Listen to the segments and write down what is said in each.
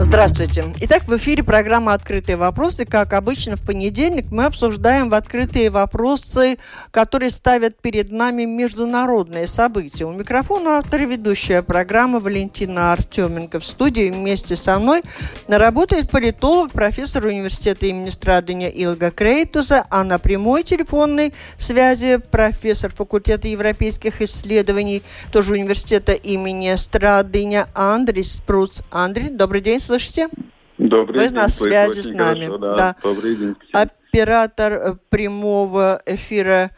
Здравствуйте. Итак, в эфире программа «Открытые вопросы». Как обычно, в понедельник мы обсуждаем в «Открытые вопросы», которые ставят перед нами международные события. У микрофона автор и ведущая программы Валентина Артеменко. В студии вместе со мной работает политолог, профессор университета имени Страдания Илга Крейтуса, а на прямой телефонной связи профессор факультета европейских исследований, тоже университета имени Страдания Андрей Спруц. Андрей, добрый день слышите? Добрый Вы день. на связи с нами. Хорошо, да. да. Добрый день. Оператор прямого эфира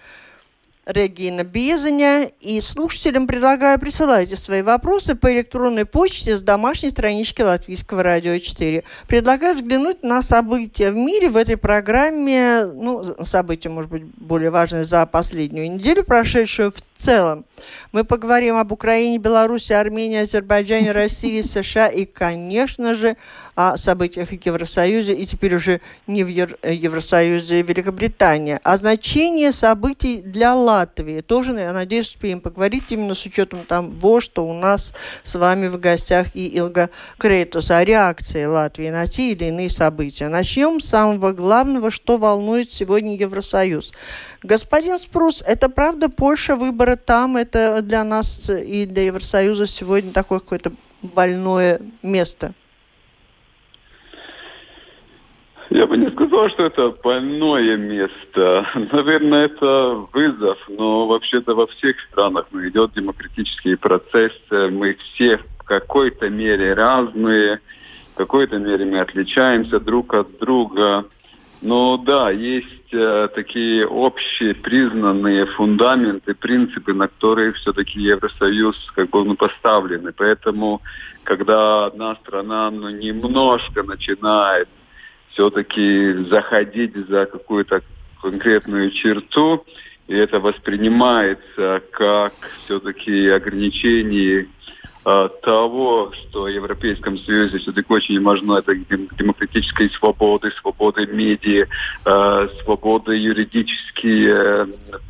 Регина Безаня. И слушателям предлагаю присылайте свои вопросы по электронной почте с домашней странички Латвийского радио 4. Предлагаю взглянуть на события в мире в этой программе. Ну, события, может быть, более важные за последнюю неделю, прошедшую в целом. Мы поговорим об Украине, Беларуси, Армении, Азербайджане, России, США и, конечно же, о событиях в Евросоюзе и теперь уже не в Евросоюзе Великобритании. О значении событий для Латвии тоже, я надеюсь, успеем поговорить именно с учетом того, что у нас с вами в гостях и Илга Крейтус о реакции Латвии на те или иные события. Начнем с самого главного, что волнует сегодня Евросоюз. Господин Спрус, это правда Польша, выборы там, это для нас и для Евросоюза сегодня такое какое-то больное место? Я бы не сказал, что это больное место. Наверное, это вызов, но вообще-то во всех странах ну, идет демократический процесс. Мы все в какой-то мере разные, в какой-то мере мы отличаемся друг от друга. Но да, есть э, такие общие признанные фундаменты, принципы, на которые все-таки Евросоюз как бы ну, поставлены. Поэтому, когда одна страна ну, немножко начинает все-таки заходить за какую-то конкретную черту, и это воспринимается как все-таки ограничение того, что в Европейском Союзе все-таки очень важно это демократической свободы, свободы медиа, э, свободы юридические.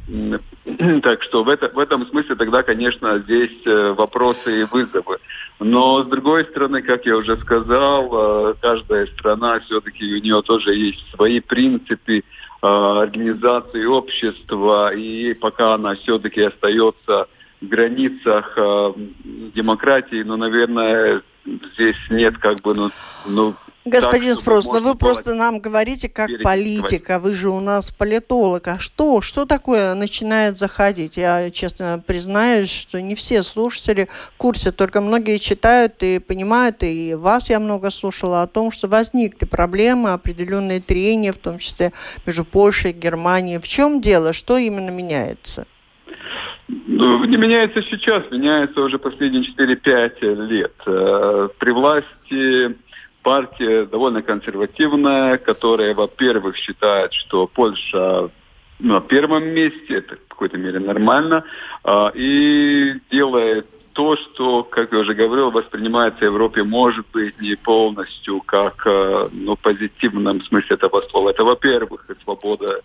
Э, так что в, это, в этом смысле тогда, конечно, здесь э, вопросы и вызовы. Но, с другой стороны, как я уже сказал, э, каждая страна все-таки у нее тоже есть свои принципы э, организации общества, и пока она все-таки остается границах э, демократии, ну, наверное, здесь нет как бы, ну, ну Господин так, Спрос, ну вы просто нам говорите как политика, вы же у нас политолог. А что, что такое начинает заходить? Я честно признаюсь, что не все слушатели в курсе, только многие читают и понимают, и вас я много слушала о том, что возникли проблемы, определенные трения, в том числе между Польшей и Германией. В чем дело? Что именно меняется? Ну, не меняется сейчас, меняется уже последние 4-5 лет. Э, при власти партия довольно консервативная, которая, во-первых, считает, что Польша на первом месте, это в какой-то мере нормально, а, и делает то, что, как я уже говорил, воспринимается в Европе, может быть, не полностью как а, ну, позитивном смысле этого слова. Это, во-первых, свобода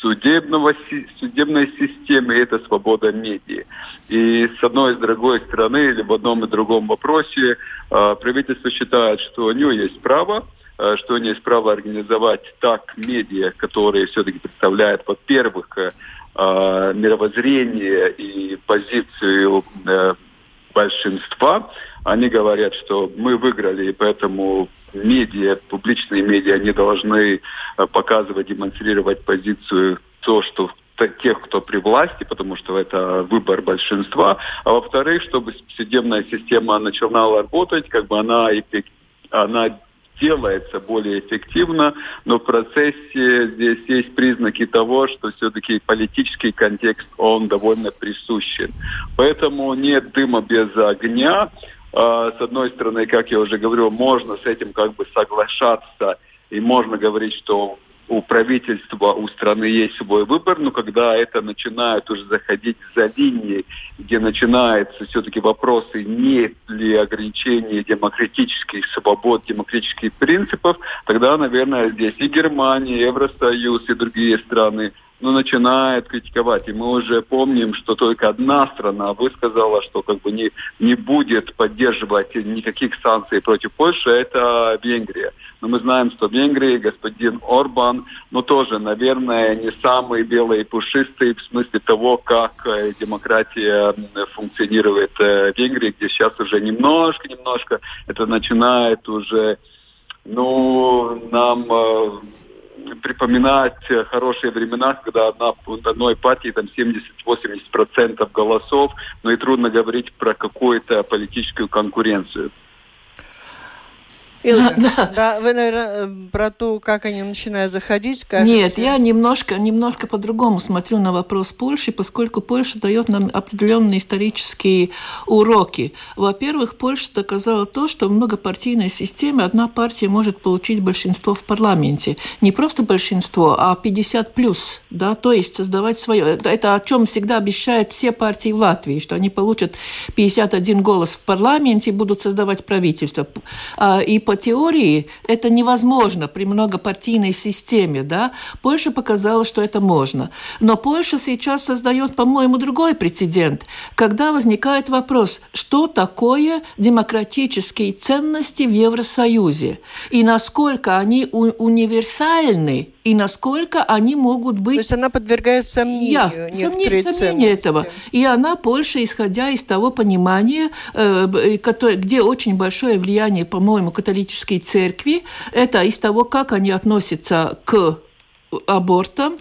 судебного, судебной системы, это свобода медиа. И с одной и с другой стороны, или в одном и другом вопросе, э, правительство считает, что у него есть право, э, что у него есть право организовать так медиа, которые все-таки представляют, во-первых, э, мировоззрение и позицию большинства, они говорят, что мы выиграли, и поэтому медиа, публичные медиа, они должны э, показывать, демонстрировать позицию то, что тех, кто при власти, потому что это выбор большинства, а во-вторых, чтобы судебная система начинала работать, как бы она, она делается более эффективно, но в процессе здесь есть признаки того, что все-таки политический контекст, он довольно присущен. Поэтому нет дыма без огня. А, с одной стороны, как я уже говорил, можно с этим как бы соглашаться, и можно говорить, что у правительства, у страны есть свой выбор, но когда это начинает уже заходить за линии, где начинаются все-таки вопросы, нет ли ограничений демократических свобод, демократических принципов, тогда, наверное, здесь и Германия, и Евросоюз, и другие страны ну, начинает критиковать. И мы уже помним, что только одна страна высказала, что как бы не, не будет поддерживать никаких санкций против Польши, это Венгрия. Но мы знаем, что в господин Орбан, ну, тоже, наверное, не самый белый и пушистый в смысле того, как э, демократия функционирует э, в Венгрии, где сейчас уже немножко-немножко это начинает уже ну, нам э, припоминать хорошие времена, когда одна, одной партии там 70-80% голосов, но и трудно говорить про какую-то политическую конкуренцию. Илга, да, да. вы, наверное, э, про то, как они начинают заходить, кажется... Нет, я немножко, немножко по-другому смотрю на вопрос Польши, поскольку Польша дает нам определенные исторические уроки. Во-первых, Польша доказала то, что в многопартийной системе одна партия может получить большинство в парламенте. Не просто большинство, а 50 плюс, да, то есть создавать свое. Это, о чем всегда обещают все партии в Латвии, что они получат 51 голос в парламенте и будут создавать правительство. А, и по теории это невозможно при многопартийной системе, да. Польша показала, что это можно. Но Польша сейчас создает, по-моему, другой прецедент, когда возникает вопрос, что такое демократические ценности в Евросоюзе и насколько они универсальны и насколько они могут быть... То есть она подвергает сомнению yeah, сомнению, сомнению этого. И она, Польша, исходя из того понимания, э, где очень большое влияние, по-моему, католической церкви, это из того, как они относятся к абортам,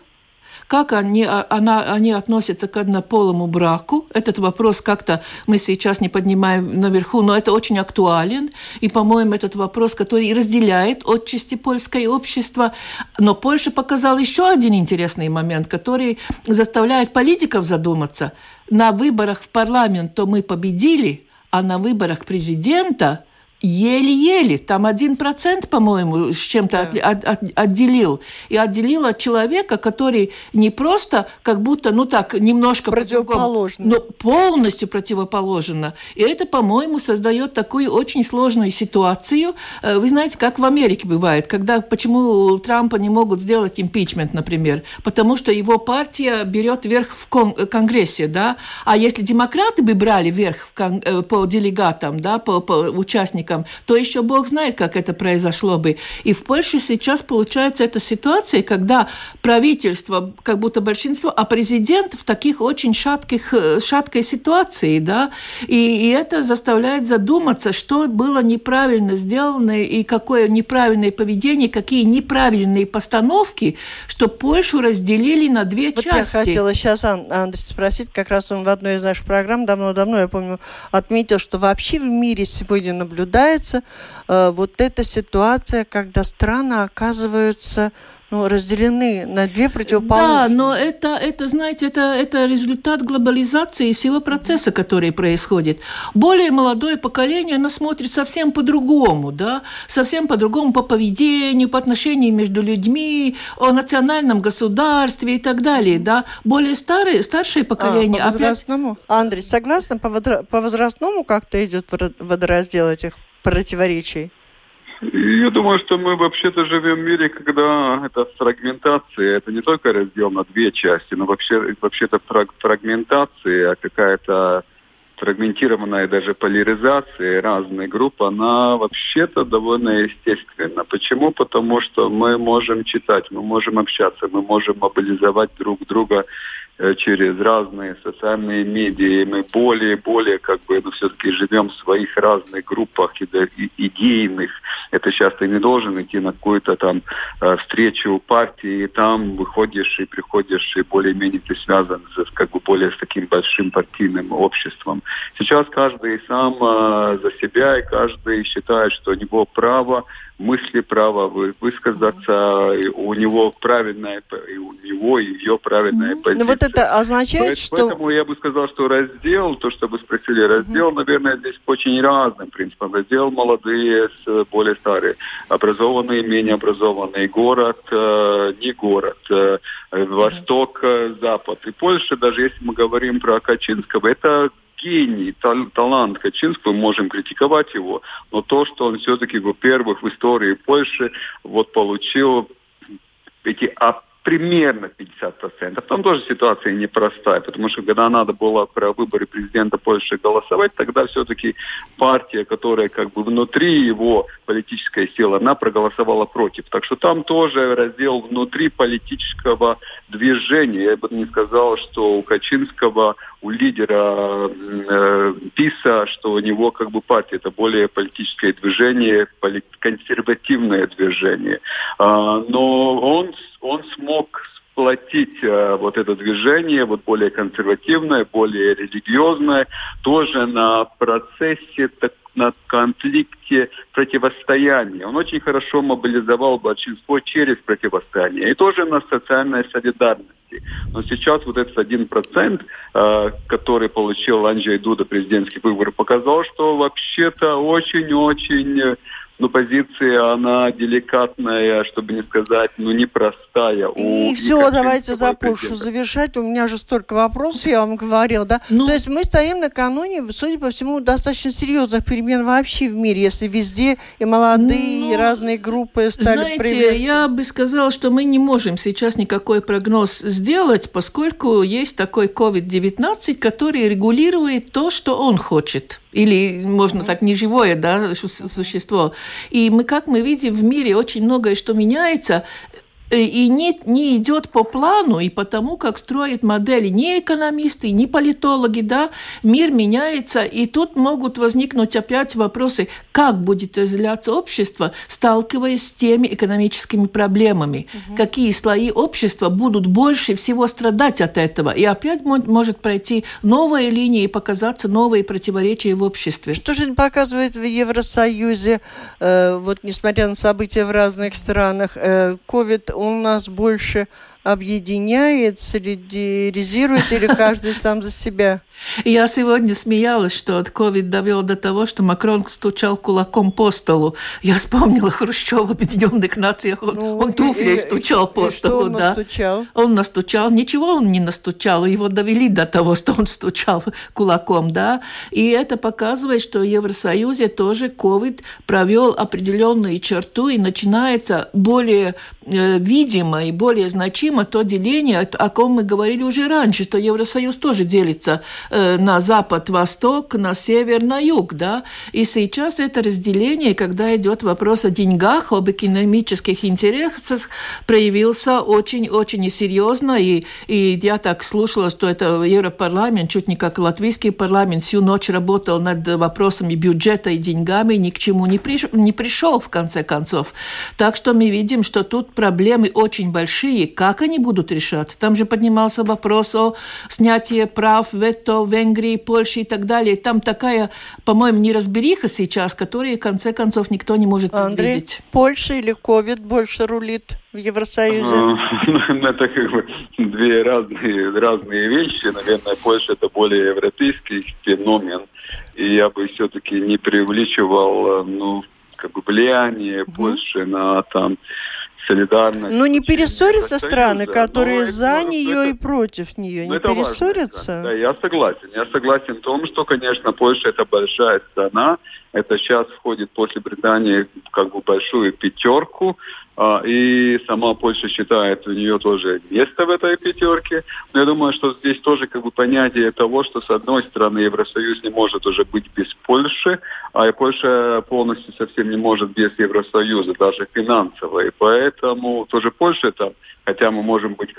как они, а, она, они относятся к однополому браку? Этот вопрос как-то мы сейчас не поднимаем наверху, но это очень актуален. И, по-моему, этот вопрос, который разделяет отчасти польское общество. Но Польша показала еще один интересный момент, который заставляет политиков задуматься. На выборах в парламент то мы победили, а на выборах президента – еле-еле, там один процент, по-моему, с чем-то да. от, от, отделил. И отделил от человека, который не просто как будто, ну так, немножко противоположно, но полностью противоположно. И это, по-моему, создает такую очень сложную ситуацию. Э, вы знаете, как в Америке бывает, когда почему Трампа не могут сделать импичмент, например, потому что его партия берет верх в Конгрессе, да, а если демократы бы брали верх в э, по делегатам, да, по, по участникам человеком, то еще Бог знает, как это произошло бы. И в Польше сейчас получается эта ситуация, когда правительство как будто большинство, а президент в таких очень шатких, э, шаткой ситуации, да, и, и это заставляет задуматься, что было неправильно сделано и какое неправильное поведение, какие неправильные постановки, что Польшу разделили на две вот части. я хотела сейчас Андрей спросить, как раз он в одной из наших программ давно-давно, я помню, отметил, что вообще в мире сегодня наблюдается наблюдается э, вот эта ситуация, когда страны оказываются ну, разделены на две противоположные. Да, но это, это знаете, это, это результат глобализации всего процесса, который происходит. Более молодое поколение, оно смотрит совсем по-другому, да, совсем по-другому по поведению, по отношению между людьми, о национальном государстве и так далее, да. Более старые, старшее поколение... А, по возрастному? Опять... Андрей, согласна, по, возра... по возрастному как-то идет водораздел этих противоречий? Я думаю, что мы вообще-то живем в мире, когда это фрагментация, это не только раздел на две части, но вообще, вообще-то фрагментация, какая-то фрагментированная даже поляризация разных групп, она вообще-то довольно естественна. Почему? Потому что мы можем читать, мы можем общаться, мы можем мобилизовать друг друга через разные социальные медиа, мы более и более как бы ну, все-таки живем в своих разных группах идейных. Это часто не должен идти на какую-то там э, встречу партии, и там выходишь и приходишь, и более-менее ты связан с, как бы более с таким большим партийным обществом. Сейчас каждый сам э, за себя, и каждый считает, что у него право мысли, право высказаться, у него правильная, и у него и ее правильная позиция. Но вот это означает, поэтому, что... Поэтому я бы сказал, что раздел, то, что вы спросили, раздел, mm наверное, здесь очень разным принципом. Раздел молодые, более старые, образованные, менее образованные, город, э, не город, э, восток, э, запад. И Польша, даже если мы говорим про Качинского, это гений, тал талант Качинского, мы можем критиковать его, но то, что он все-таки, во-первых, в истории Польши вот получил эти примерно 50%. Там тоже ситуация непростая, потому что когда надо было про выборы президента Польши голосовать, тогда все-таки партия, которая как бы внутри его политической силы, она проголосовала против. Так что там тоже раздел внутри политического движения. Я бы не сказал, что у Качинского, у лидера э, ПИСа, что у него как бы партия, это более политическое движение, поли консервативное движение. А, но он, он смог сплотить э, вот это движение, вот более консервативное, более религиозное, тоже на процессе так на конфликте противостояния. Он очень хорошо мобилизовал большинство через противостояние. И тоже на социальной солидарности. Но сейчас вот этот один процент, э, который получил Анджей Дуда президентский выбор, показал, что вообще-то очень-очень ну, позиция, она деликатная, чтобы не сказать, ну, непростая. И у все, давайте за Польшу завершать. У меня же столько вопросов, я вам говорил, да? Ну, То есть мы стоим накануне, судя по всему, достаточно серьезных перемен вообще в мире, если везде и молодые, ну, и разные группы стали знаете, проявляться. я бы сказала, что мы не можем сейчас никакой прогноз сделать, поскольку есть такой COVID-19, который регулирует то, что он хочет или можно так неживое да, существо. И мы, как мы видим, в мире очень многое, что меняется, и не, не идет по плану и по тому, как строят модели ни экономисты, ни политологи, да, мир меняется, и тут могут возникнуть опять вопросы, как будет развиваться общество, сталкиваясь с теми экономическими проблемами, угу. какие слои общества будут больше всего страдать от этого, и опять может пройти новая линия и показаться новые противоречия в обществе. Что же показывает в Евросоюзе, э, вот несмотря на события в разных странах, э, COVID у нас больше объединяет, солидаризирует или каждый сам за себя? Я сегодня смеялась, что от COVID довел до того, что Макрон стучал кулаком по столу. Я вспомнила Хрущева в Объединенных Нациях. Он, ну, он туфлей и, стучал по и столу. Что он да. настучал? Он настучал. Ничего он не настучал. Его довели до того, что он стучал кулаком. Да? И это показывает, что в Евросоюзе тоже COVID провел определенную черту и начинается более э, видимо и более значимо то деление, о ком мы говорили уже раньше, что Евросоюз тоже делится Э, на запад-восток, на север, на юг, да. И сейчас это разделение, когда идет вопрос о деньгах, об экономических интересах, проявился очень-очень серьезно. И, и я так слушала, что это Европарламент, чуть не как латвийский парламент, всю ночь работал над вопросами бюджета и деньгами, ни к чему не, приш, не пришел в конце концов. Так что мы видим, что тут проблемы очень большие. Как они будут решаться? Там же поднимался вопрос о снятии прав вето Венгрии, Польше и так далее. Там такая, по-моему, неразбериха сейчас, которую, в конце концов, никто не может Андрей, предвидеть. Польша или ковид больше рулит в Евросоюзе? Ну, это как бы две разные, разные вещи. Наверное, Польша это более европейский феномен. И я бы все-таки не преувеличивал ну, как бы влияние Польши на там солидарность. Ну не перессорятся страны, которые но за нее это, и против нее, не перессорятся? Да, я согласен. Я согласен в том, что, конечно, Польша это большая страна, это сейчас входит после Британии как бы большую пятерку, и сама Польша считает, у нее тоже место в этой пятерке. Но я думаю, что здесь тоже как бы понятие того, что с одной стороны Евросоюз не может уже быть без Польши, а и Польша полностью совсем не может без Евросоюза, даже финансово. И поэтому тоже Польша это, хотя мы можем быть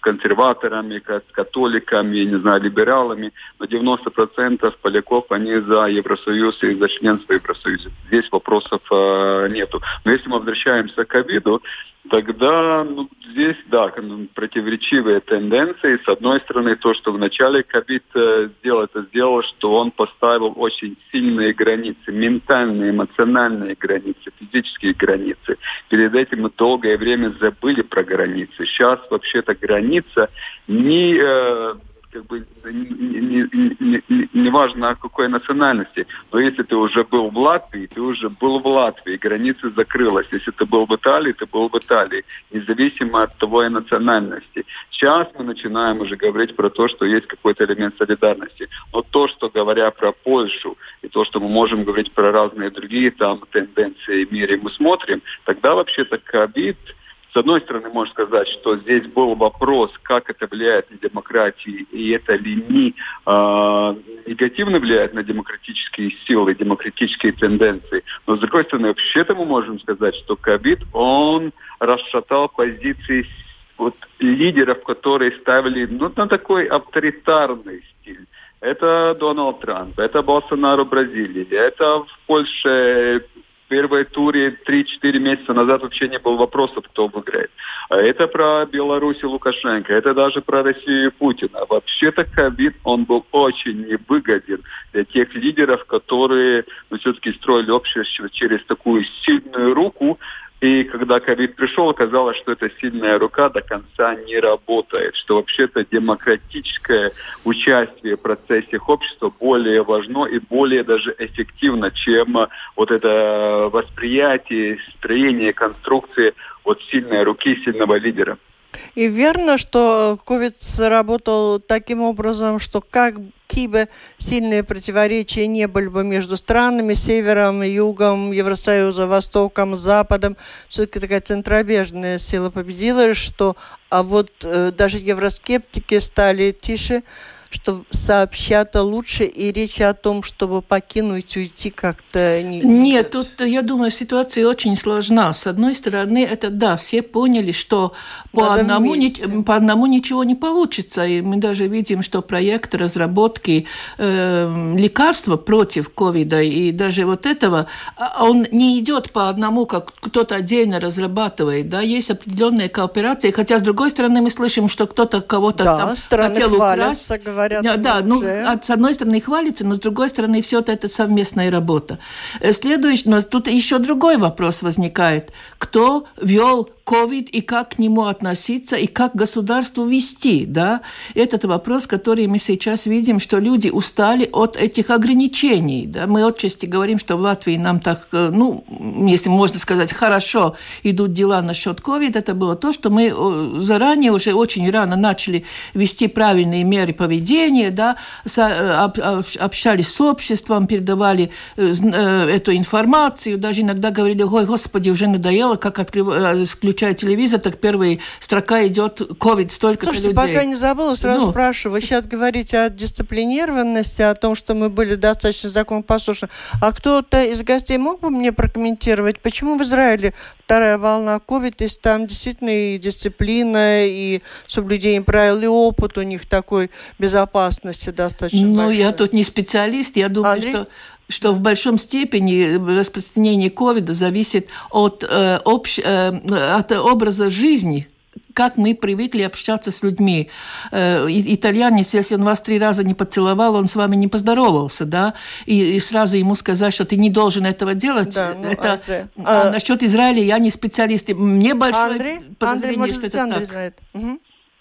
консерваторами, католиками, не знаю, либералами, но 90% поляков, они за Евросоюз и за членство в Евросоюзе. Здесь вопросов э, нету. Но если мы возвращаемся к ковиду, тогда ну, здесь, да, противоречивые тенденции. С одной стороны, то, что в начале ковид э, сделал, это сделал, что он поставил очень сильные границы, ментальные, эмоциональные границы, физические границы. Перед этим мы долгое время забыли про границы. Сейчас вообще-то граница не э, как бы не, не, не, не какой национальности, но если ты уже был в Латвии, ты уже был в Латвии, граница закрылась. Если ты был в Италии, ты был в Италии, независимо от твоей национальности. Сейчас мы начинаем уже говорить про то, что есть какой-то элемент солидарности. Но то, что говоря про Польшу, и то, что мы можем говорить про разные другие там тенденции в мире, мы смотрим, тогда вообще-то ковид – с одной стороны, можно сказать, что здесь был вопрос, как это влияет на демократию, и это ли не э, негативно влияет на демократические силы, демократические тенденции. Но, с другой стороны, вообще-то мы можем сказать, что ковид, он расшатал позиции вот, лидеров, которые ставили ну, на такой авторитарный стиль. Это Дональд Трамп, это Болсонaro Бразилии, это в Польше первой туре 3-4 месяца назад вообще не было вопросов, кто выиграет. А это про Беларусь и Лукашенко, это даже про Россию и Путина. Вообще-то ковид, он был очень невыгоден для тех лидеров, которые ну, все-таки строили общество через такую сильную руку, и когда ковид пришел, оказалось, что эта сильная рука до конца не работает, что вообще-то демократическое участие в процессе общества более важно и более даже эффективно, чем вот это восприятие, строение конструкции вот сильной руки сильного лидера. И верно, что COVID сработал таким образом, что как бы сильные противоречия не были бы между странами, севером, югом, Евросоюза, востоком, западом, все-таки такая центробежная сила победила, что а вот э, даже евроскептики стали тише, что сообщат лучше, и речь о том, чтобы покинуть, уйти как-то не... Нет, тут, я думаю, ситуация очень сложна. С одной стороны, это да, все поняли, что по одному, ни, по одному ничего не получится. И мы даже видим, что проект разработки э, лекарства против ковида и даже вот этого, а, он не идет по одному, как кто-то отдельно разрабатывает. Да, есть определенные кооперации, хотя, с другой стороны, мы слышим, что кто-то кого-то да, там хотел украсть говорят. Да, да ну, с одной стороны хвалится, но с другой стороны все это совместная работа. Э, следующий, но тут еще другой вопрос возникает. Кто вел COVID и как к нему относиться, и как государству вести, да? Этот вопрос, который мы сейчас видим, что люди устали от этих ограничений, да? Мы отчасти говорим, что в Латвии нам так, э, ну, если можно сказать, хорошо идут дела насчет COVID, это было то, что мы заранее, уже очень рано начали вести правильные меры поведения, да, э, общались с обществом, передавали э, эту информацию, даже иногда говорили, ой, господи, уже надоело, как включать включаю телевизор, так первая строка идет ковид столько Слушайте, людей. пока не забыла, сразу ну. спрашиваю. Вы сейчас говорите о дисциплинированности, о том, что мы были достаточно законопослушны. А кто-то из гостей мог бы мне прокомментировать, почему в Израиле вторая волна ковид, если там действительно и дисциплина, и соблюдение правил, и опыт у них такой безопасности достаточно Ну, большой. я тут не специалист, я думаю, Андрей? что что в большом степени распространение ковида зависит от, э, общ, э, от образа жизни как мы привыкли общаться с людьми. Э, итальянец, если он вас три раза не поцеловал, он с вами не поздоровался, да, и, и сразу ему сказать, что ты не должен этого делать. Да, ну, это, а, а насчет Израиля я не специалист. Мне большое Андрей, подозрение, Андрей, может, что это Андрей так. Знает. Угу.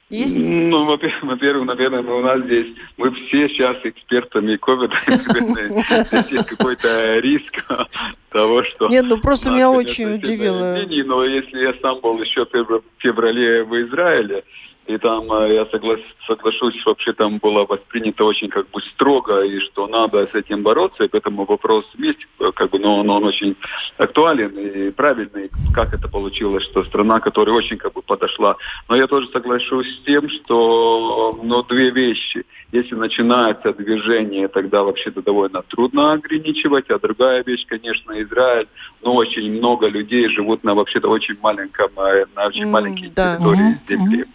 Есть? Ну, во-первых, наверное, у нас здесь, мы все сейчас экспертами ковида, здесь есть какой-то риск того, что... Нет, ну просто меня очень удивило. Но если я сам был еще в феврале в Израиле, и там э, я соглас, соглашусь, вообще там было воспринято очень как бы строго, и что надо с этим бороться, и поэтому вопрос есть, э, как бы, но, но он очень актуален и правильный, как это получилось, что страна, которая очень как бы подошла. Но я тоже соглашусь с тем, что ну, две вещи. Если начинается движение, тогда вообще-то довольно трудно ограничивать, а другая вещь, конечно, Израиль, ну, очень много людей живут на вообще-то очень маленьком, э, на очень mm, маленькой да. территории mm-hmm. земли.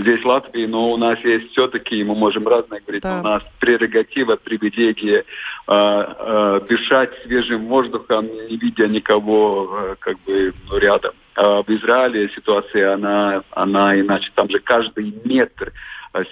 Здесь Латвии, но у нас есть все-таки, мы можем разное говорить, да. у нас прерогатива, привилегия э, э, дышать свежим воздухом, не видя никого э, как бы ну, рядом. в Израиле ситуация, она, она иначе. Там же каждый метр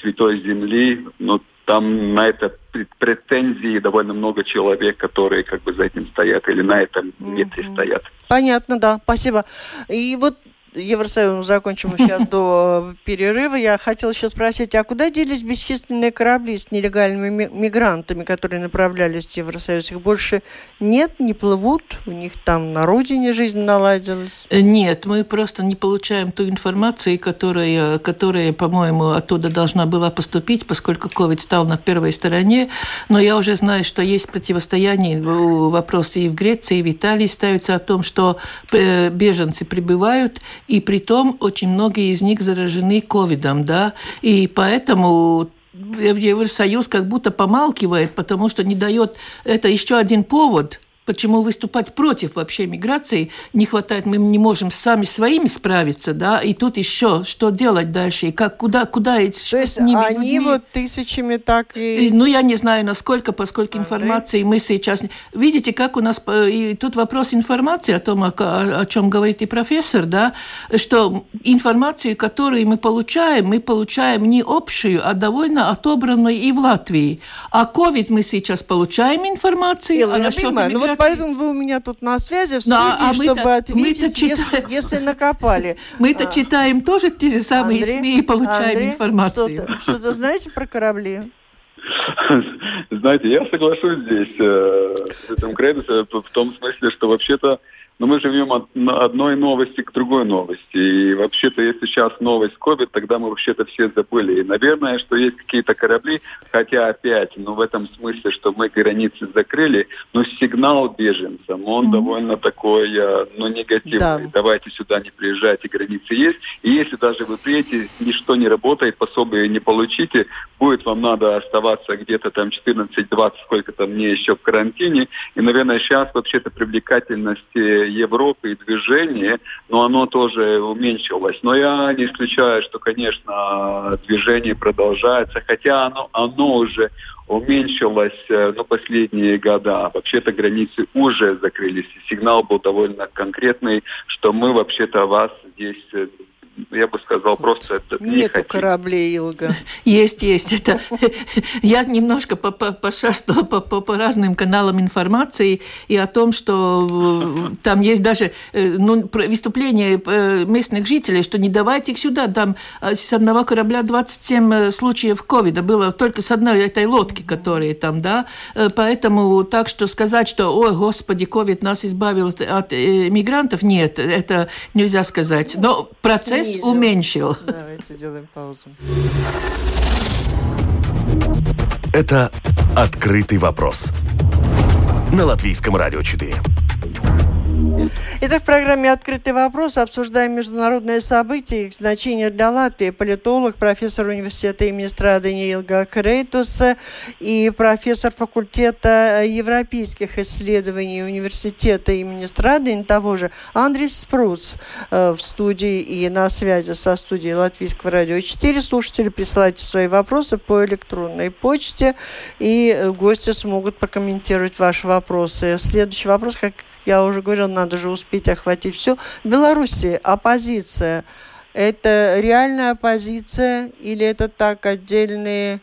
святой земли, ну, там на это претензии довольно много человек, которые как бы за этим стоят или на этом метре mm-hmm. стоят. Понятно, да, спасибо. И вот Евросоюз закончим сейчас до перерыва. Я хотела еще спросить, а куда делись бесчисленные корабли с нелегальными мигрантами, которые направлялись в Евросоюз? Их больше нет, не плывут? У них там на родине жизнь наладилась? Э, нет, мы просто не получаем ту информацию, которая, которая по-моему, оттуда должна была поступить, поскольку COVID стал на первой стороне. Но я уже знаю, что есть противостояние, вопросы и в Греции, и в Италии ставятся о том, что э, беженцы прибывают, и при том очень многие из них заражены ковидом, да, и поэтому Евросоюз как будто помалкивает, потому что не дает это еще один повод почему выступать против вообще миграции не хватает, мы не можем сами своими справиться, да, и тут еще что делать дальше, и как, куда, куда идти, То есть ними они людьми? вот тысячами так и... и... Ну, я не знаю, насколько, поскольку а, информации да? мы сейчас... Видите, как у нас... И тут вопрос информации о том, о, о, о чем говорит и профессор, да, что информацию, которую мы получаем, мы получаем не общую, а довольно отобранную и в Латвии. А COVID мы сейчас получаем информацию, Ила, а насчет ну, поэтому вы у меня тут на связи в студии, да, а чтобы ответить, если, если накопали. Мы-то а, читаем тоже те же самые Андрей, СМИ и получаем Андрей, информацию. Что-то, что-то знаете про корабли? Знаете, я соглашусь здесь э, с этим кредитом в том смысле, что вообще-то но мы живем от одной новости к другой новости. И вообще-то, если сейчас новость COVID, тогда мы вообще-то все забыли. И, наверное, что есть какие-то корабли, хотя опять, ну, в этом смысле, что мы границы закрыли, но сигнал беженцам, он mm-hmm. довольно такой, э, ну, негативный. Да. Давайте сюда не приезжайте, границы есть. И если даже вы приедете, ничто не работает, пособие не получите, будет вам надо оставаться где-то там 14-20, сколько там мне еще в карантине. И, наверное, сейчас вообще-то привлекательности Европы и движение, но оно тоже уменьшилось. Но я не исключаю, что, конечно, движение продолжается, хотя оно, оно уже уменьшилось э, ну, последние года. Вообще-то границы уже закрылись. Сигнал был довольно конкретный, что мы вообще-то вас здесь э, я бы сказал, просто это Нету не кораблей, Илга. Есть, есть. Это я немножко пошастала по, по, по разным каналам информации и о том, что э, там есть даже э, ну, выступления э, местных жителей, что не давайте их сюда. Там с одного корабля 27 случаев ковида было только с одной этой лодки, которые там, да. Поэтому так что сказать, что, ой, господи, ковид нас избавил от, от мигрантов, нет, это нельзя сказать. Но процесс снизил. уменьшил. Давайте сделаем паузу. Это «Открытый вопрос» на Латвийском радио 4. Итак, в программе «Открытый вопрос» обсуждаем международные события и их значение для Латвии. Политолог, профессор университета имени Страдания Илга Крейтус и профессор факультета европейских исследований университета имени Страдания того же Андрей Спруц э, в студии и на связи со студией Латвийского радио 4. Слушатели, присылайте свои вопросы по электронной почте, и гости смогут прокомментировать ваши вопросы. Следующий вопрос, как я уже говорил, надо же успеть охватить все. В Беларуси оппозиция – это реальная оппозиция или это так отдельные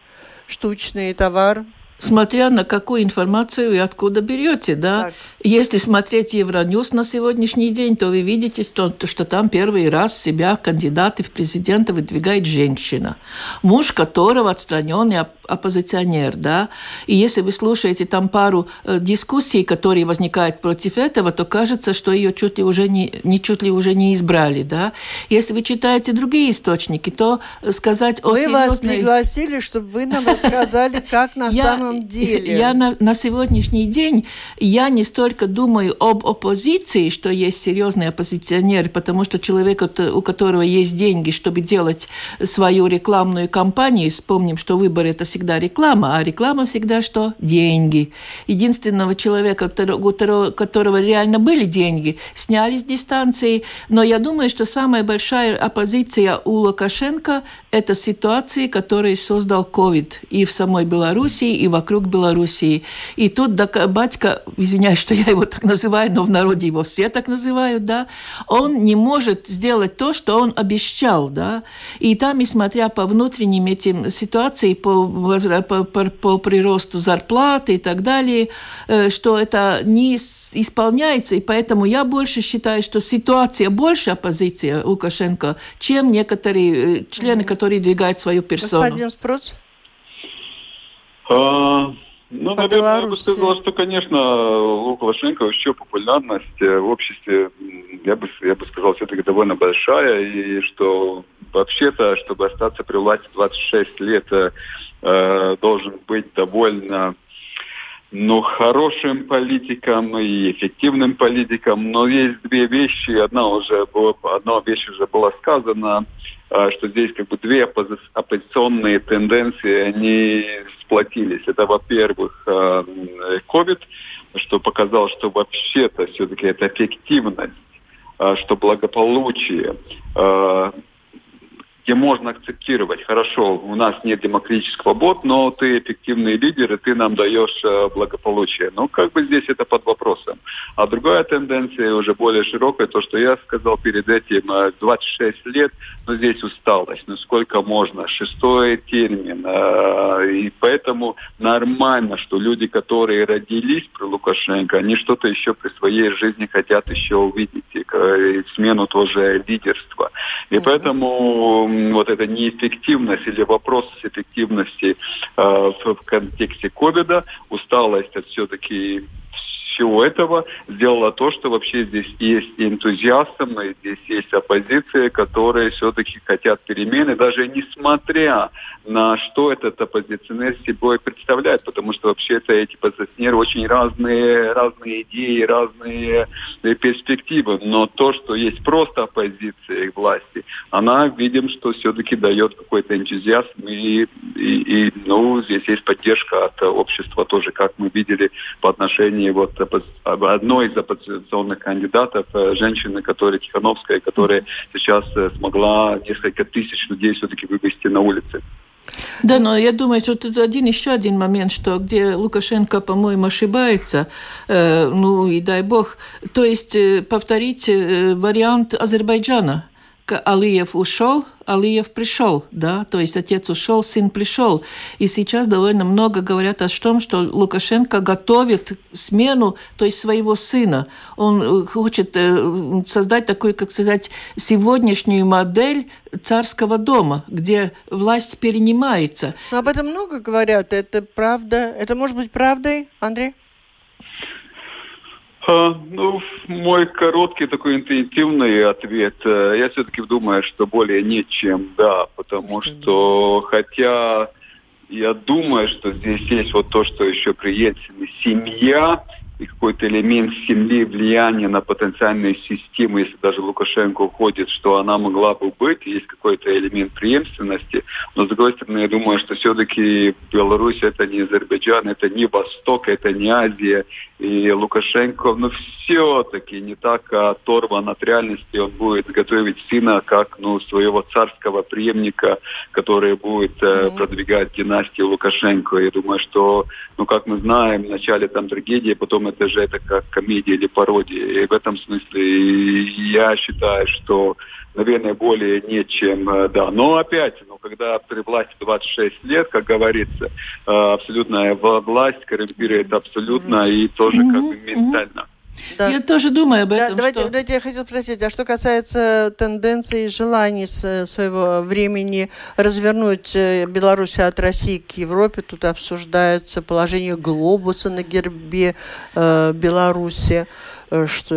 штучные товары? Смотря на какую информацию и откуда берете, да. Так. Если смотреть Евроньюз на сегодняшний день, то вы видите, что, что там первый раз себя кандидаты в президенты выдвигает женщина, муж которого отстраненный оппозиционер, да. И если вы слушаете там пару э, дискуссий, которые возникают против этого, то кажется, что ее чуть ли уже не, не чуть ли уже не избрали, да. Если вы читаете другие источники, то сказать о Мы серьезной... вас пригласили, чтобы вы нам рассказали, как на самом деле. Я на, на сегодняшний день я не столько думаю об оппозиции, что есть серьезный оппозиционер, потому что человек, у которого есть деньги, чтобы делать свою рекламную кампанию, вспомним, что выборы это всегда реклама, а реклама всегда что? Деньги. Единственного человека, у которого реально были деньги, сняли с дистанции. Но я думаю, что самая большая оппозиция у Лукашенко – это ситуации, которые создал COVID и в самой Беларуси, и вокруг Белоруссии. И тут батька, извиняюсь, что я его так называю, но в народе его все так называют, да, он не может сделать то, что он обещал, да. И там, несмотря по внутренним этим ситуациям, по, по, по, по приросту зарплаты и так далее, э, что это не исполняется, и поэтому я больше считаю, что ситуация больше оппозиция Лукашенко, чем некоторые э, члены, которые двигают свою персону. Господин Спруц? А, ну, По наверное, Беларуси. я бы сказал, что, конечно, Лукашенко еще популярность в обществе, я бы, я бы сказал, все-таки довольно большая, и что вообще-то, чтобы остаться при власти 26 лет, э, должен быть довольно ну, хорошим политиком и эффективным политиком. Но есть две вещи. Одна уже была, одна вещь уже была сказана, а, что здесь как бы две оппозиционные тенденции, они сплотились. Это, во-первых, COVID, а, что показал, что вообще-то все-таки это эффективность, а, что благополучие где можно акцептировать, хорошо, у нас нет демократического бот, но ты эффективный лидер, и ты нам даешь э, благополучие. Ну, как бы здесь это под вопросом. А другая тенденция, уже более широкая, то, что я сказал перед этим, 26 э, лет, но здесь усталость. Ну, сколько можно? Шестой термин. Э, и поэтому нормально, что люди, которые родились при Лукашенко, они что-то еще при своей жизни хотят еще увидеть. И смену тоже лидерства. И поэтому вот эта неэффективность или вопрос эффективности э, в контексте ковида, усталость от все-таки всего этого сделала то, что вообще здесь есть энтузиастам, и здесь есть оппозиция, которые все-таки хотят перемены, даже несмотря на что этот оппозиционер собой представляет, потому что вообще-то эти оппозиционеры очень разные, разные идеи, разные э, перспективы, но то, что есть просто оппозиция к власти, она, видим, что все-таки дает какой-то энтузиазм, и, и, и ну, здесь есть поддержка от общества тоже, как мы видели по отношению вот одной из оппозиционных кандидатов, э, женщины, которая Тихановская, которая сейчас э, смогла несколько тысяч людей все-таки вывести на улицы. Да, но я думаю, что тут один еще один момент, что где Лукашенко, по-моему, ошибается, э, ну и дай бог, то есть э, повторить э, вариант Азербайджана – Алиев ушел, Алиев пришел, да, то есть отец ушел, сын пришел. И сейчас довольно много говорят о том, что Лукашенко готовит смену, то есть своего сына. Он э, хочет э, создать такую, как сказать, сегодняшнюю модель царского дома, где власть перенимается. Об этом много говорят. Это правда? Это может быть правдой, Андрей? А, ну, мой короткий такой интуитивный ответ. Э, я все-таки думаю, что более нет, чем да, потому что, что хотя я думаю, что здесь есть вот то, что еще при Ельцине семья, и какой-то элемент семьи влияния на потенциальные системы, если даже Лукашенко уходит, что она могла бы быть, есть какой-то элемент преемственности. Но, с другой стороны, я думаю, что все-таки Беларусь это не Азербайджан, это не Восток, это не Азия. И Лукашенко, ну, все-таки не так оторван от реальности. Он будет готовить сына как, ну, своего царского преемника, который будет э, продвигать династию Лукашенко. Я думаю, что, ну, как мы знаем, вначале там трагедия, потом это же это как комедия или пародия. И в этом смысле я считаю, что, наверное, более нет, чем э, да. Но опять, ну, когда при власти 26 лет, как говорится, э, абсолютная власть коррумпирует абсолютно и тоже как бы ментально. Да. Я тоже думаю об этом. Да, давайте, что... давайте я хотел спросить, а что касается тенденций и желаний своего времени развернуть э, Беларусь от России к Европе, тут обсуждается положение глобуса на гербе э, Беларуси э, что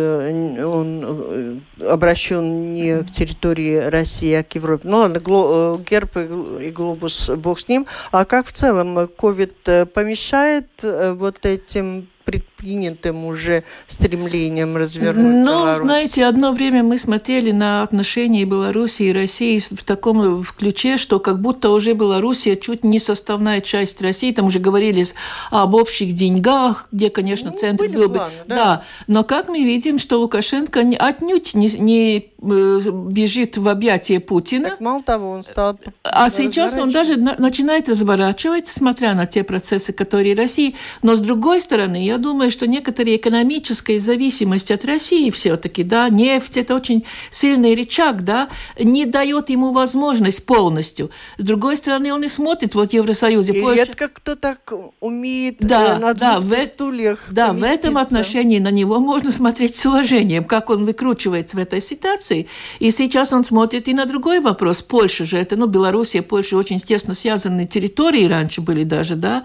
он э, обращен не к территории России, а к Европе. Ну ладно, герб и глобус, бог с ним. А как в целом COVID помешает вот этим общепринятым уже стремлением развернуть Ну, Беларусь? знаете, одно время мы смотрели на отношения Беларуси и России в таком в ключе, что как будто уже Белоруссия чуть не составная часть России. Там уже говорили об общих деньгах, где, конечно, ну, центр был бы... да. да. Но как мы видим, что Лукашенко отнюдь не, не Э, бежит в объятия Путина. Так мало того, он стал А сейчас он даже начинает разворачиваться, смотря на те процессы, которые России. Но с другой стороны, я думаю, что некоторая экономическая зависимость от России все-таки, да, нефть – это очень сильный рычаг, да, не дает ему возможность полностью. С другой стороны, он и смотрит вот в Евросоюзе. И Польша... редко кто так умеет да, э, на да, в, стульях Да, в этом отношении на него можно смотреть с уважением, как он выкручивается в этой ситуации. И сейчас он смотрит и на другой вопрос. Польша же, это, ну, Белоруссия, Польша очень тесно связанные территории раньше были даже, да,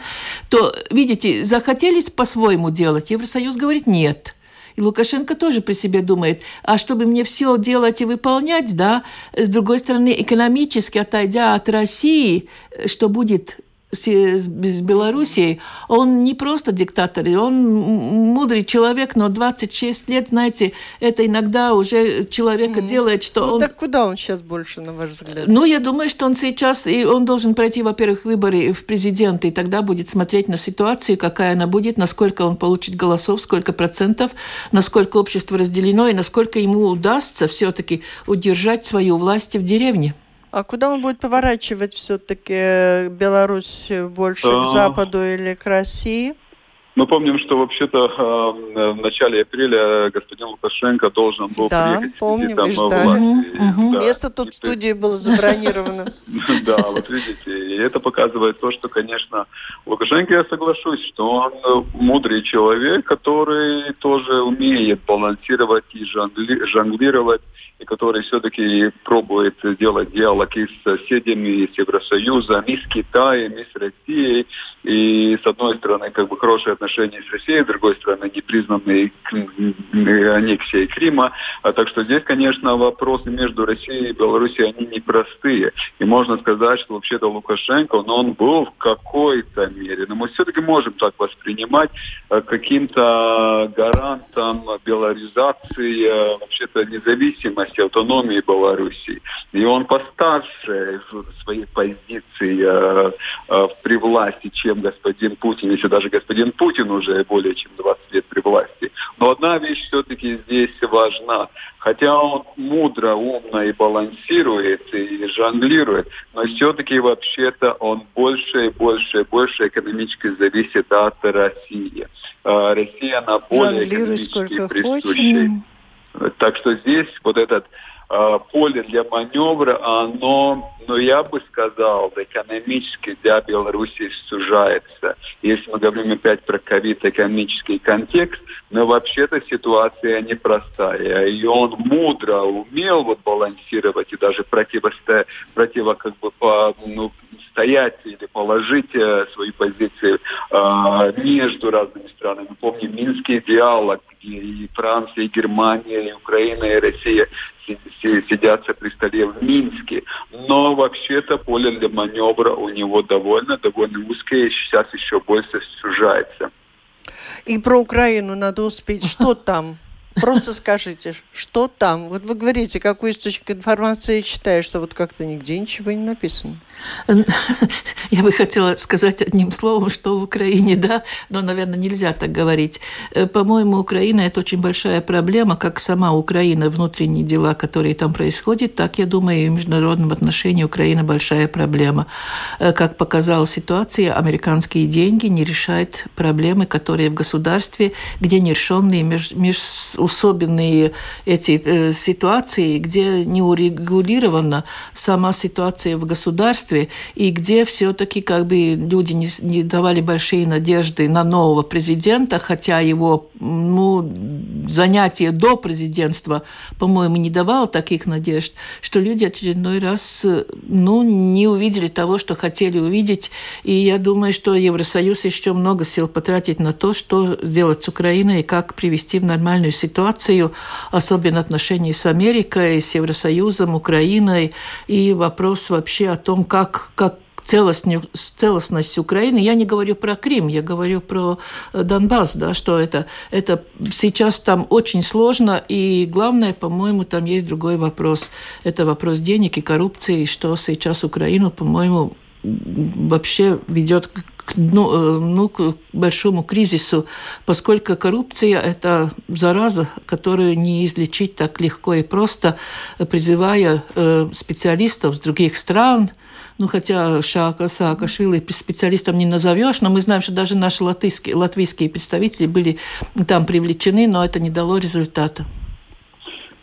то, видите, захотели по-своему делать, Евросоюз говорит нет. И Лукашенко тоже при себе думает, а чтобы мне все делать и выполнять, да, с другой стороны, экономически отойдя от России, что будет с Белоруссией, он не просто диктатор, он мудрый человек, но 26 лет, знаете, это иногда уже человека mm. делает, что ну, он... так куда он сейчас больше, на ваш взгляд? Ну, я думаю, что он сейчас, и он должен пройти, во-первых, выборы в президенты, и тогда будет смотреть на ситуацию, какая она будет, насколько он получит голосов, сколько процентов, насколько общество разделено, и насколько ему удастся все-таки удержать свою власть в деревне. А куда он будет поворачивать все-таки Беларусь больше к западу или к России? Мы помним, что вообще-то э, в начале апреля господин Лукашенко должен был да, приехать. помним, вы ждали. Угу. Да. Место тут в студии было забронировано. Да, вот видите, и это показывает то, что, конечно, Лукашенко, я соглашусь, что он мудрый человек, который тоже умеет балансировать и жонглировать и который все-таки пробует делать диалог и с соседями, и с Евросоюзом, и с Китаем, и с Россией. И с одной стороны, как бы хорошие отношения с Россией, с другой стороны, непризнанные аннексией Крыма. А так что здесь, конечно, вопросы между Россией и Белоруссией, они непростые. И можно сказать, что вообще-то Лукашенко, но он был в какой-то мере, но мы все-таки можем так воспринимать э, каким-то гарантом белоризации, э, вообще-то независимости части автономии Белоруссии. И он постарше в своей позиции э, э, при власти, чем господин Путин, если даже господин Путин уже более чем 20 лет при власти. Но одна вещь все-таки здесь важна. Хотя он мудро, умно и балансирует, и жонглирует, но все-таки вообще-то он больше и больше и больше экономически зависит от России. Э, Россия, она более экономически присущая. Так что здесь вот этот поле для маневра, оно, ну я бы сказал, экономически для Беларуси сужается. Если мы говорим опять про ковид, экономический контекст, но вообще-то ситуация непростая. И он мудро умел вот балансировать и даже противостоять, противо как бы по, ну, стоять или положить э, свои позиции э, между разными странами. Помним Минский диалог, где и Франция, и Германия, и Украина, и Россия сидятся при столе в Минске. Но вообще-то поле для маневра у него довольно, довольно узкое, и сейчас еще больше сужается. И про Украину надо успеть. Что там? Просто скажите, что там? Вот вы говорите, какой источник информации читаешь, что вот как-то нигде ничего не написано. Я бы хотела сказать одним словом, что в Украине, да, но, наверное, нельзя так говорить. Э, по-моему, Украина – это очень большая проблема, как сама Украина, внутренние дела, которые там происходят, так, я думаю, и в международном отношении Украина большая проблема. Э, как показала ситуация, американские деньги не решают проблемы, которые в государстве, где нерешенные меж, межособенные эти э, ситуации, где не урегулирована сама ситуация в государстве, и где все-таки как бы люди не, не давали большие надежды на нового президента, хотя его ну, занятие до президентства, по-моему, не давало таких надежд, что люди очередной раз ну, не увидели того, что хотели увидеть. И я думаю, что Евросоюз еще много сил потратит на то, что сделать с Украиной и как привести в нормальную ситуацию, особенно отношения с Америкой, с Евросоюзом, Украиной, и вопрос вообще о том, как, как целостность, целостность Украины. Я не говорю про Крым, я говорю про э, Донбасс, да, что это, это сейчас там очень сложно, и главное, по-моему, там есть другой вопрос. Это вопрос денег и коррупции, что сейчас Украину, по-моему, вообще ведет к, ну, э, ну, к большому кризису, поскольку коррупция – это зараза, которую не излечить так легко и просто, призывая э, специалистов с других стран, ну, хотя Шака, Саакашвили специалистом не назовешь, но мы знаем, что даже наши латвийские, латвийские представители были там привлечены, но это не дало результата.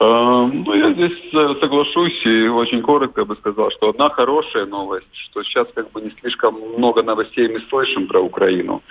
Эм, ну, я здесь э, соглашусь и очень коротко бы сказал, что одна хорошая новость, что сейчас как бы не слишком много новостей мы слышим про Украину.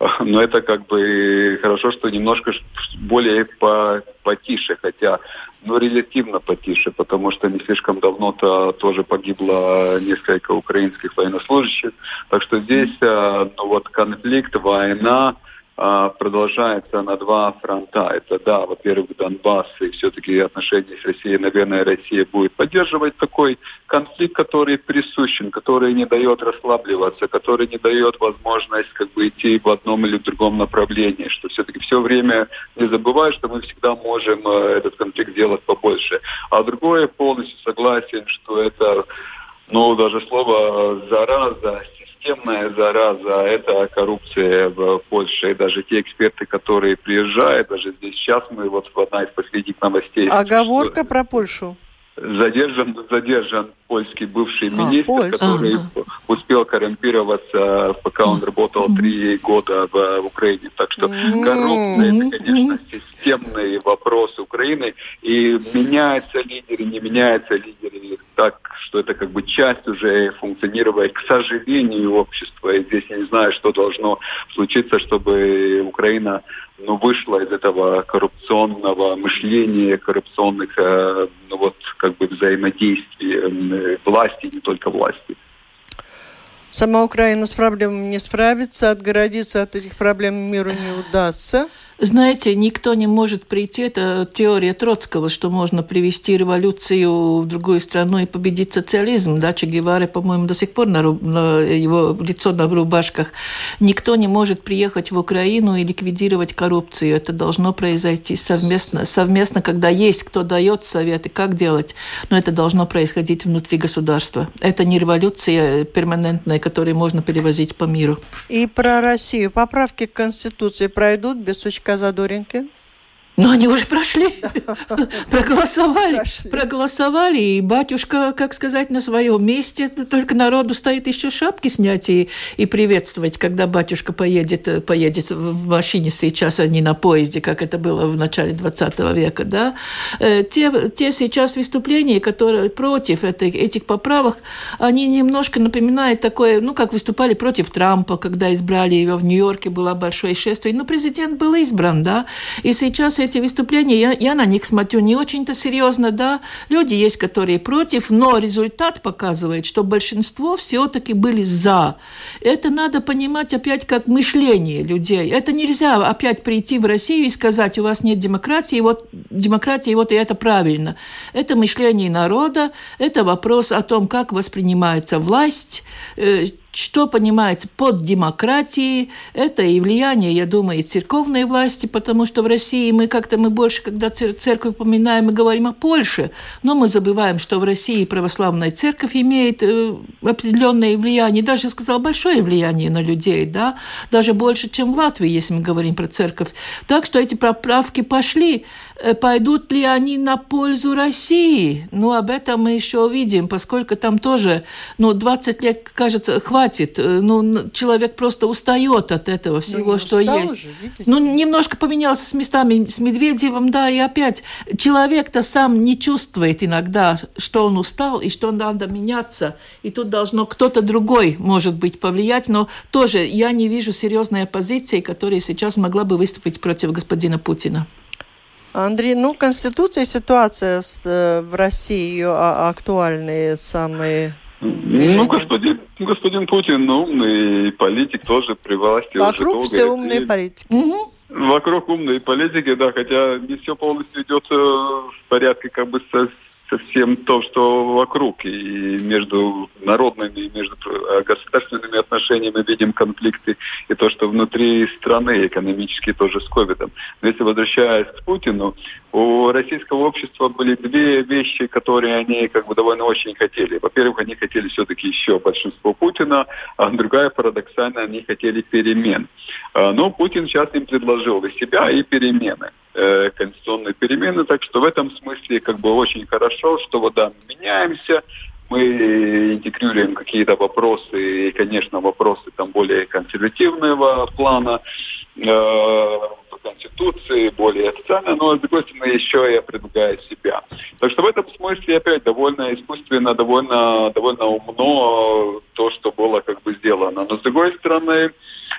Но это как бы хорошо, что немножко более по, потише, хотя ну, релятивно потише, потому что не слишком давно-то тоже погибло несколько украинских военнослужащих. Так что здесь э, ну, вот конфликт, война, продолжается на два фронта. Это, да, во-первых, Донбасс и все-таки отношения с Россией. Наверное, Россия будет поддерживать такой конфликт, который присущен, который не дает расслабливаться, который не дает возможность как бы идти в одном или в другом направлении, что все-таки все время не забывай, что мы всегда можем э, этот конфликт делать побольше. А другое, полностью согласен, что это ну, даже слово «зараза», системная зараза, это коррупция в Польше. И даже те эксперты, которые приезжают, даже здесь сейчас мы вот в одна из последних новостей. Оговорка что... про Польшу задержан, задержан польский бывший а, министр, Польша. который ага. успел коррумпироваться, пока он работал три года в, в Украине. Так что коррупция, это, конечно, системный вопрос Украины. И меняются лидеры, не меняются лидеры так, что это как бы часть уже функционировать, к сожалению, общества. И здесь я не знаю, что должно случиться, чтобы Украина ну, вышла из этого коррупционного мышления, коррупционных э, ну, вот, как бы взаимодействий э, власти, не только власти. Сама Украина с проблемами не справится, отгородиться от этих проблем миру не удастся. Знаете, никто не может прийти, это теория Троцкого, что можно привести революцию в другую страну и победить социализм. Да, Че Гевара, по-моему, до сих пор на, на его лицо на рубашках. Никто не может приехать в Украину и ликвидировать коррупцию. Это должно произойти совместно, совместно, когда есть кто дает советы, как делать. Но это должно происходить внутри государства. Это не революция перманентная, которую можно перевозить по миру. И про Россию. Поправки к Конституции пройдут без Casador em quê? Но они уже прошли, проголосовали, проголосовали, и батюшка, как сказать, на своем месте, только народу стоит еще шапки снять и, и приветствовать, когда батюшка поедет, поедет в машине сейчас, а не на поезде, как это было в начале 20 века, да. Э, те, те сейчас выступления, которые против этой, этих поправок, они немножко напоминают такое, ну, как выступали против Трампа, когда избрали его в Нью-Йорке, было большое шествие, но президент был избран, да, и сейчас эти выступления, я, я на них смотрю не очень-то серьезно, да. Люди есть, которые против, но результат показывает, что большинство все-таки были за. Это надо понимать опять как мышление людей. Это нельзя опять прийти в Россию и сказать, у вас нет демократии, вот демократия, вот и это правильно. Это мышление народа, это вопрос о том, как воспринимается власть, э, что понимается под демократией, это и влияние, я думаю, и церковной власти, потому что в России мы как-то мы больше, когда церковь упоминаем, мы говорим о Польше, но мы забываем, что в России православная церковь имеет э, определенное влияние, даже, я сказал, большое влияние на людей, да, даже больше, чем в Латвии, если мы говорим про церковь. Так что эти поправки пошли. Э, пойдут ли они на пользу России? Ну, об этом мы еще увидим, поскольку там тоже, ну, 20 лет, кажется, хватит. Э, ну, человек просто устает от этого всего, ну, что есть. Же, ну, немножко поменялся с местами с Медведевым, да, и опять человек-то сам не чувствует иногда, что он устал и что надо меняться. И тут должно кто-то другой, может быть, повлиять, но тоже я не вижу серьезной оппозиции, которая сейчас могла бы выступить против господина Путина. Андрей, ну, Конституция, ситуация э, в России, ее а, актуальные самые ну, господин, господин Путин умный политик тоже при власти Вокруг уже все умные и... политики. Угу. Вокруг умные политики, да, хотя не все полностью идет э, в порядке как бы со, с совсем то, что вокруг. И между народными, и между государственными отношениями видим конфликты. И то, что внутри страны экономически тоже с ковидом. Но если возвращаясь к Путину, у российского общества были две вещи, которые они как бы довольно очень хотели. Во-первых, они хотели все-таки еще большинство Путина, а другая парадоксально, они хотели перемен. А, но Путин сейчас им предложил и себя, и перемены э, конституционные перемены. Так что в этом смысле как бы очень хорошо, что вот да, меняемся, мы интегрируем какие-то вопросы, и, конечно, вопросы там более консервативного плана, э, Конституции, более официально, но, с другой стороны, еще я предлагаю себя. Так что в этом смысле, опять, довольно искусственно, довольно, довольно умно то, что было как бы сделано. Но, с другой стороны,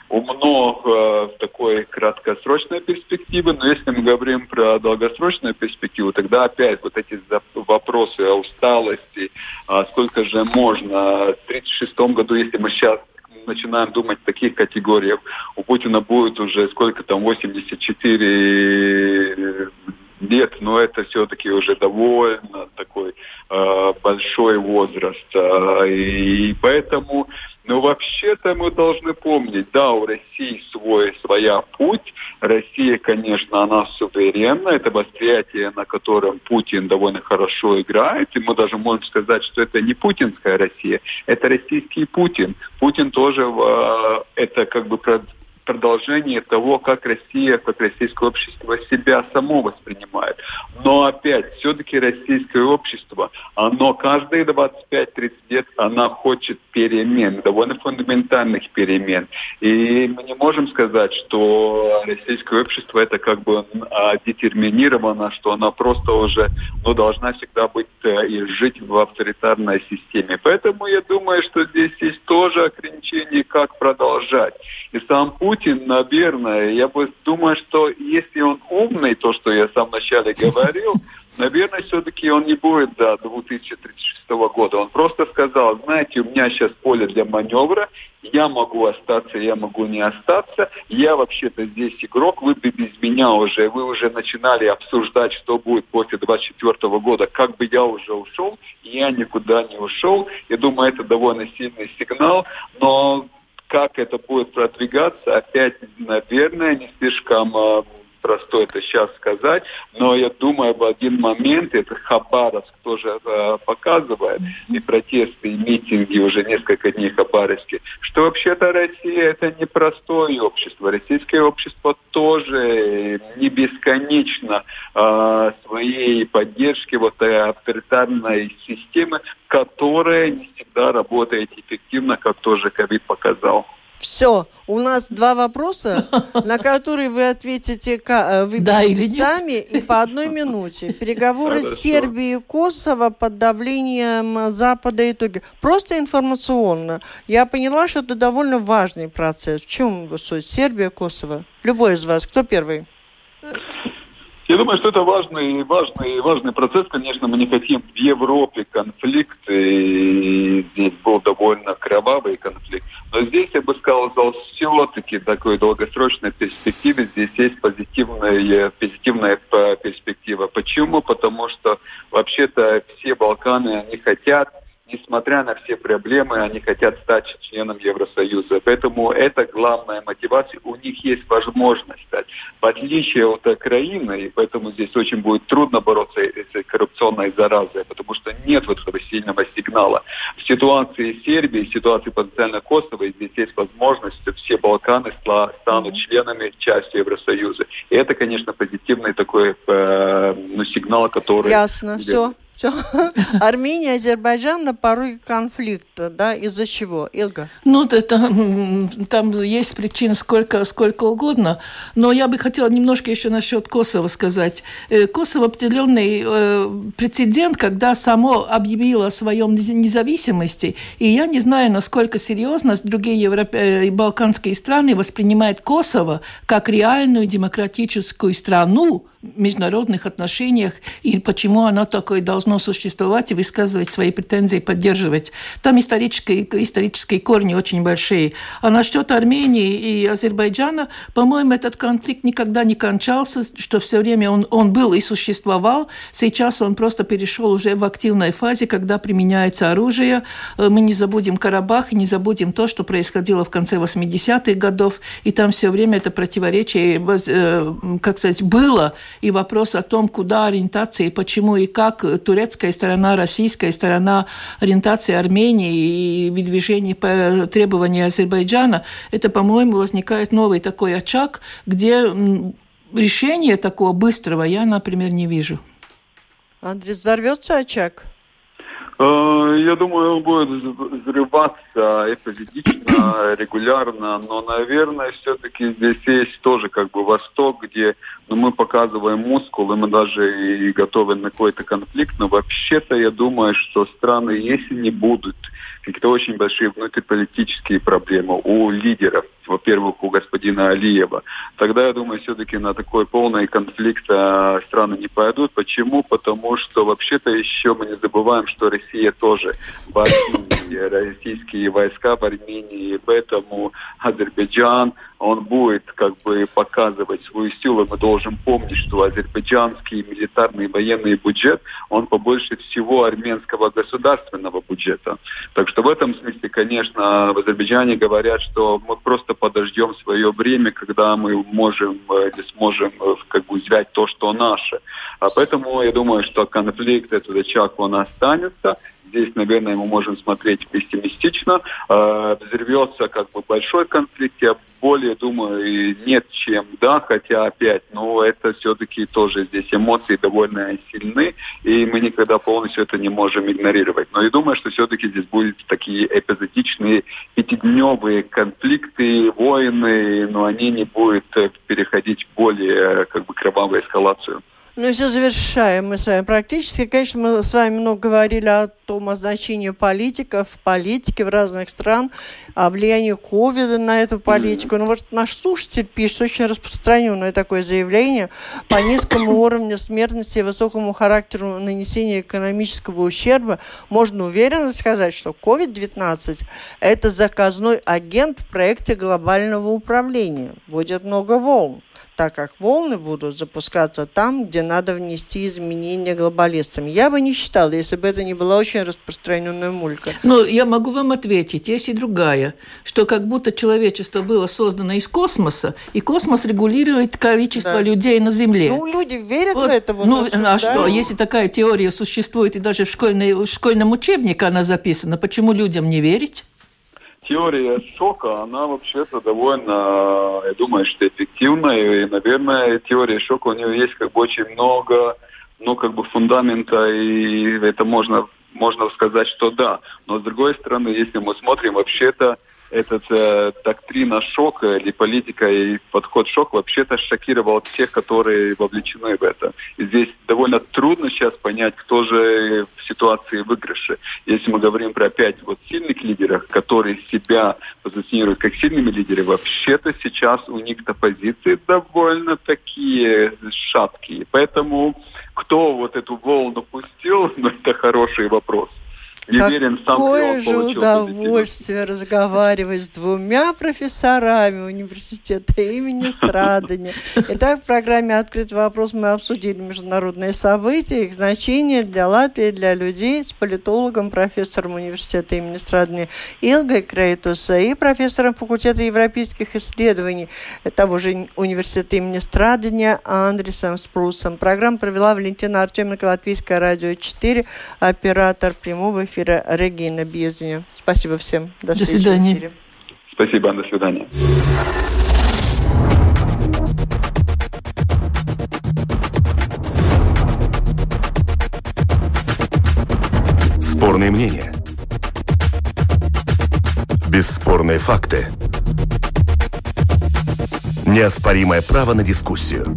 умно э, в такой краткосрочной перспективе, но если мы говорим про долгосрочную перспективу, тогда опять вот эти вопросы о усталости, а сколько же можно. В 1936 году, если мы сейчас начинаем думать в таких категориях. У Путина будет уже сколько там, 84 лет, но это все-таки уже довольно такой э, большой возраст. Э, и поэтому но вообще-то мы должны помнить, да, у России свой, своя путь. Россия, конечно, она суверенна. Это восприятие, на котором Путин довольно хорошо играет. И мы даже можем сказать, что это не путинская Россия, это российский Путин. Путин тоже э, это как бы продолжение того, как Россия, как российское общество себя само воспринимает. Но опять, все-таки российское общество, оно каждые 25-30 лет, оно хочет перемен, довольно фундаментальных перемен. И мы не можем сказать, что российское общество это как бы а, детерминировано, что оно просто уже ну, должна всегда быть э, и жить в авторитарной системе. Поэтому я думаю, что здесь есть тоже ограничения, как продолжать. И сам Путин, наверное, я бы думаю, что если он умный, то, что я в самом начале говорил, наверное, все-таки он не будет до 2036 года. Он просто сказал, знаете, у меня сейчас поле для маневра, я могу остаться, я могу не остаться, я вообще-то здесь игрок, вы бы без меня уже, вы уже начинали обсуждать, что будет после 2024 года, как бы я уже ушел, я никуда не ушел. Я думаю, это довольно сильный сигнал, но как это будет продвигаться, опять, наверное, не слишком а, просто это сейчас сказать, но я думаю, в один момент это Хабаровск тоже э, показывает, и протесты, и митинги уже несколько дней Хабаровске, что вообще-то Россия это не простое общество. Российское общество тоже не бесконечно э, своей поддержки вот этой авторитарной системы, которая не всегда работает эффективно, как тоже ковид показал. Все, у нас два вопроса, на которые вы ответите э, вы да, или сами нет? и по одной минуте. Переговоры Хорошо. Сербии и Косово под давлением Запада итоги. Просто информационно. Я поняла, что это довольно важный процесс. В чем суть? Сербия, Косово? Любой из вас. Кто первый? Я думаю, что это важный, важный, важный процесс. Конечно, мы не хотим в Европе конфликт, здесь был довольно кровавый конфликт. Но здесь, я бы сказал, все-таки такой долгосрочной перспективе здесь есть позитивная, позитивная перспектива. Почему? Потому что вообще-то все Балканы, они хотят несмотря на все проблемы, они хотят стать членом Евросоюза. Поэтому это главная мотивация. У них есть возможность стать. В отличие от Украины, и поэтому здесь очень будет трудно бороться с коррупционной заразой, потому что нет вот этого сильного сигнала. В ситуации Сербии, в ситуации потенциально Косово, здесь есть возможность, что все Балканы станут mm-hmm. членами части Евросоюза. И это, конечно, позитивный такой э, ну, сигнал, который... Ясно, все. Все. Армения, Азербайджан на пороге конфликта, да, из-за чего? Илга? Ну, это, там есть причин сколько, сколько угодно, но я бы хотела немножко еще насчет Косово сказать. Э, Косово определенный э, прецедент, когда само объявило о своем независимости, и я не знаю, насколько серьезно другие европе... Э, балканские страны воспринимают Косово как реальную демократическую страну, международных отношениях и почему оно такое должно существовать и высказывать свои претензии, поддерживать. Там исторические, исторические корни очень большие. А насчет Армении и Азербайджана, по-моему, этот конфликт никогда не кончался, что все время он, он был и существовал. Сейчас он просто перешел уже в активной фазе, когда применяется оружие. Э, мы не забудем Карабах не забудем то, что происходило в конце 80-х годов. И там все время это противоречие, э, как сказать, было и вопрос о том, куда ориентация почему и как турецкая сторона, российская сторона, ориентация Армении и выдвижение по требованию Азербайджана, это, по-моему, возникает новый такой очаг, где решения такого быстрого я, например, не вижу. Андрей, взорвется очаг? Э, я думаю, он будет взрываться эпизодично, регулярно, но, наверное, все-таки здесь есть тоже как бы Восток, где ну, мы показываем мускулы, мы даже и готовы на какой-то конфликт, но вообще-то я думаю, что страны, если не будут какие-то очень большие внутриполитические проблемы у лидеров, во-первых, у господина Алиева, тогда, я думаю, все-таки на такой полный конфликт а, страны не пойдут. Почему? Потому что вообще-то еще мы не забываем, что Россия тоже в Армении, российские войска в Армении, поэтому Азербайджан, он будет как бы показывать свою силу. Мы должны помнить, что азербайджанский милитарный военный бюджет, он побольше всего армянского государственного бюджета. Так что в этом смысле, конечно, в Азербайджане говорят, что мы просто подождем свое время, когда мы можем э, или сможем э, как бы взять то, что наше. А поэтому я думаю, что конфликт, этот очаг, он останется здесь, наверное, мы можем смотреть пессимистично. Э, взорвется как бы большой конфликт. Я более думаю, нет, чем да, хотя опять, но это все-таки тоже здесь эмоции довольно сильны, и мы никогда полностью это не можем игнорировать. Но я думаю, что все-таки здесь будут такие эпизодичные пятидневые конфликты, войны, но они не будут э, переходить в более как бы кровавую эскалацию. Ну, все завершаем мы с вами практически. Конечно, мы с вами много говорили о том, о значении политиков, политики в разных стран, о влиянии ковида на эту политику. Ну, вот наш слушатель пишет очень распространенное такое заявление по низкому уровню смертности и высокому характеру нанесения экономического ущерба. Можно уверенно сказать, что COVID-19 – это заказной агент в проекте глобального управления. Будет много волн так как волны будут запускаться там, где надо внести изменения глобалистам. Я бы не считала, если бы это не была очень распространенная мулька. Ну, я могу вам ответить, есть и другая, что как будто человечество было создано из космоса, и космос регулирует количество да. людей на Земле. Ну, люди верят вот. в это. Вот ну, а что, если такая теория существует, и даже в, школьной, в школьном учебнике она записана, почему людям не верить? Теория шока, она вообще-то довольно, я думаю, что эффективная. И, наверное, теория шока, у нее есть как бы очень много, ну, как бы фундамента, и это можно, можно сказать, что да. Но, с другой стороны, если мы смотрим, вообще-то этот э, доктрина шока или политика и подход шок вообще-то шокировал всех, которые вовлечены в это. И здесь довольно трудно сейчас понять, кто же в ситуации выигрыша. Если мы говорим про опять вот сильных лидеров, которые себя позиционируют как сильными лидерами, вообще-то сейчас у них-то позиции довольно такие шаткие. Поэтому кто вот эту волну пустил, ну это хороший вопрос. Уверен, Какое же удовольствие разговаривать с двумя профессорами университета имени Страдания. Итак, в программе «Открытый вопрос» мы обсудили международные события, их значение для Латвии, для людей с политологом, профессором университета имени Страдания Илгой Крейтуса и профессором факультета европейских исследований того же университета имени Страдания Андресом Спрусом. Программу провела Валентина Артеменко, Латвийское радио 4, оператор прямого эфира эфира Регина Безня. Спасибо всем. До, до свидания. Спасибо, до свидания. Спорные мнения. Бесспорные факты. Неоспоримое право на дискуссию.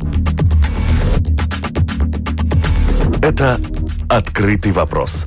Это «Открытый вопрос»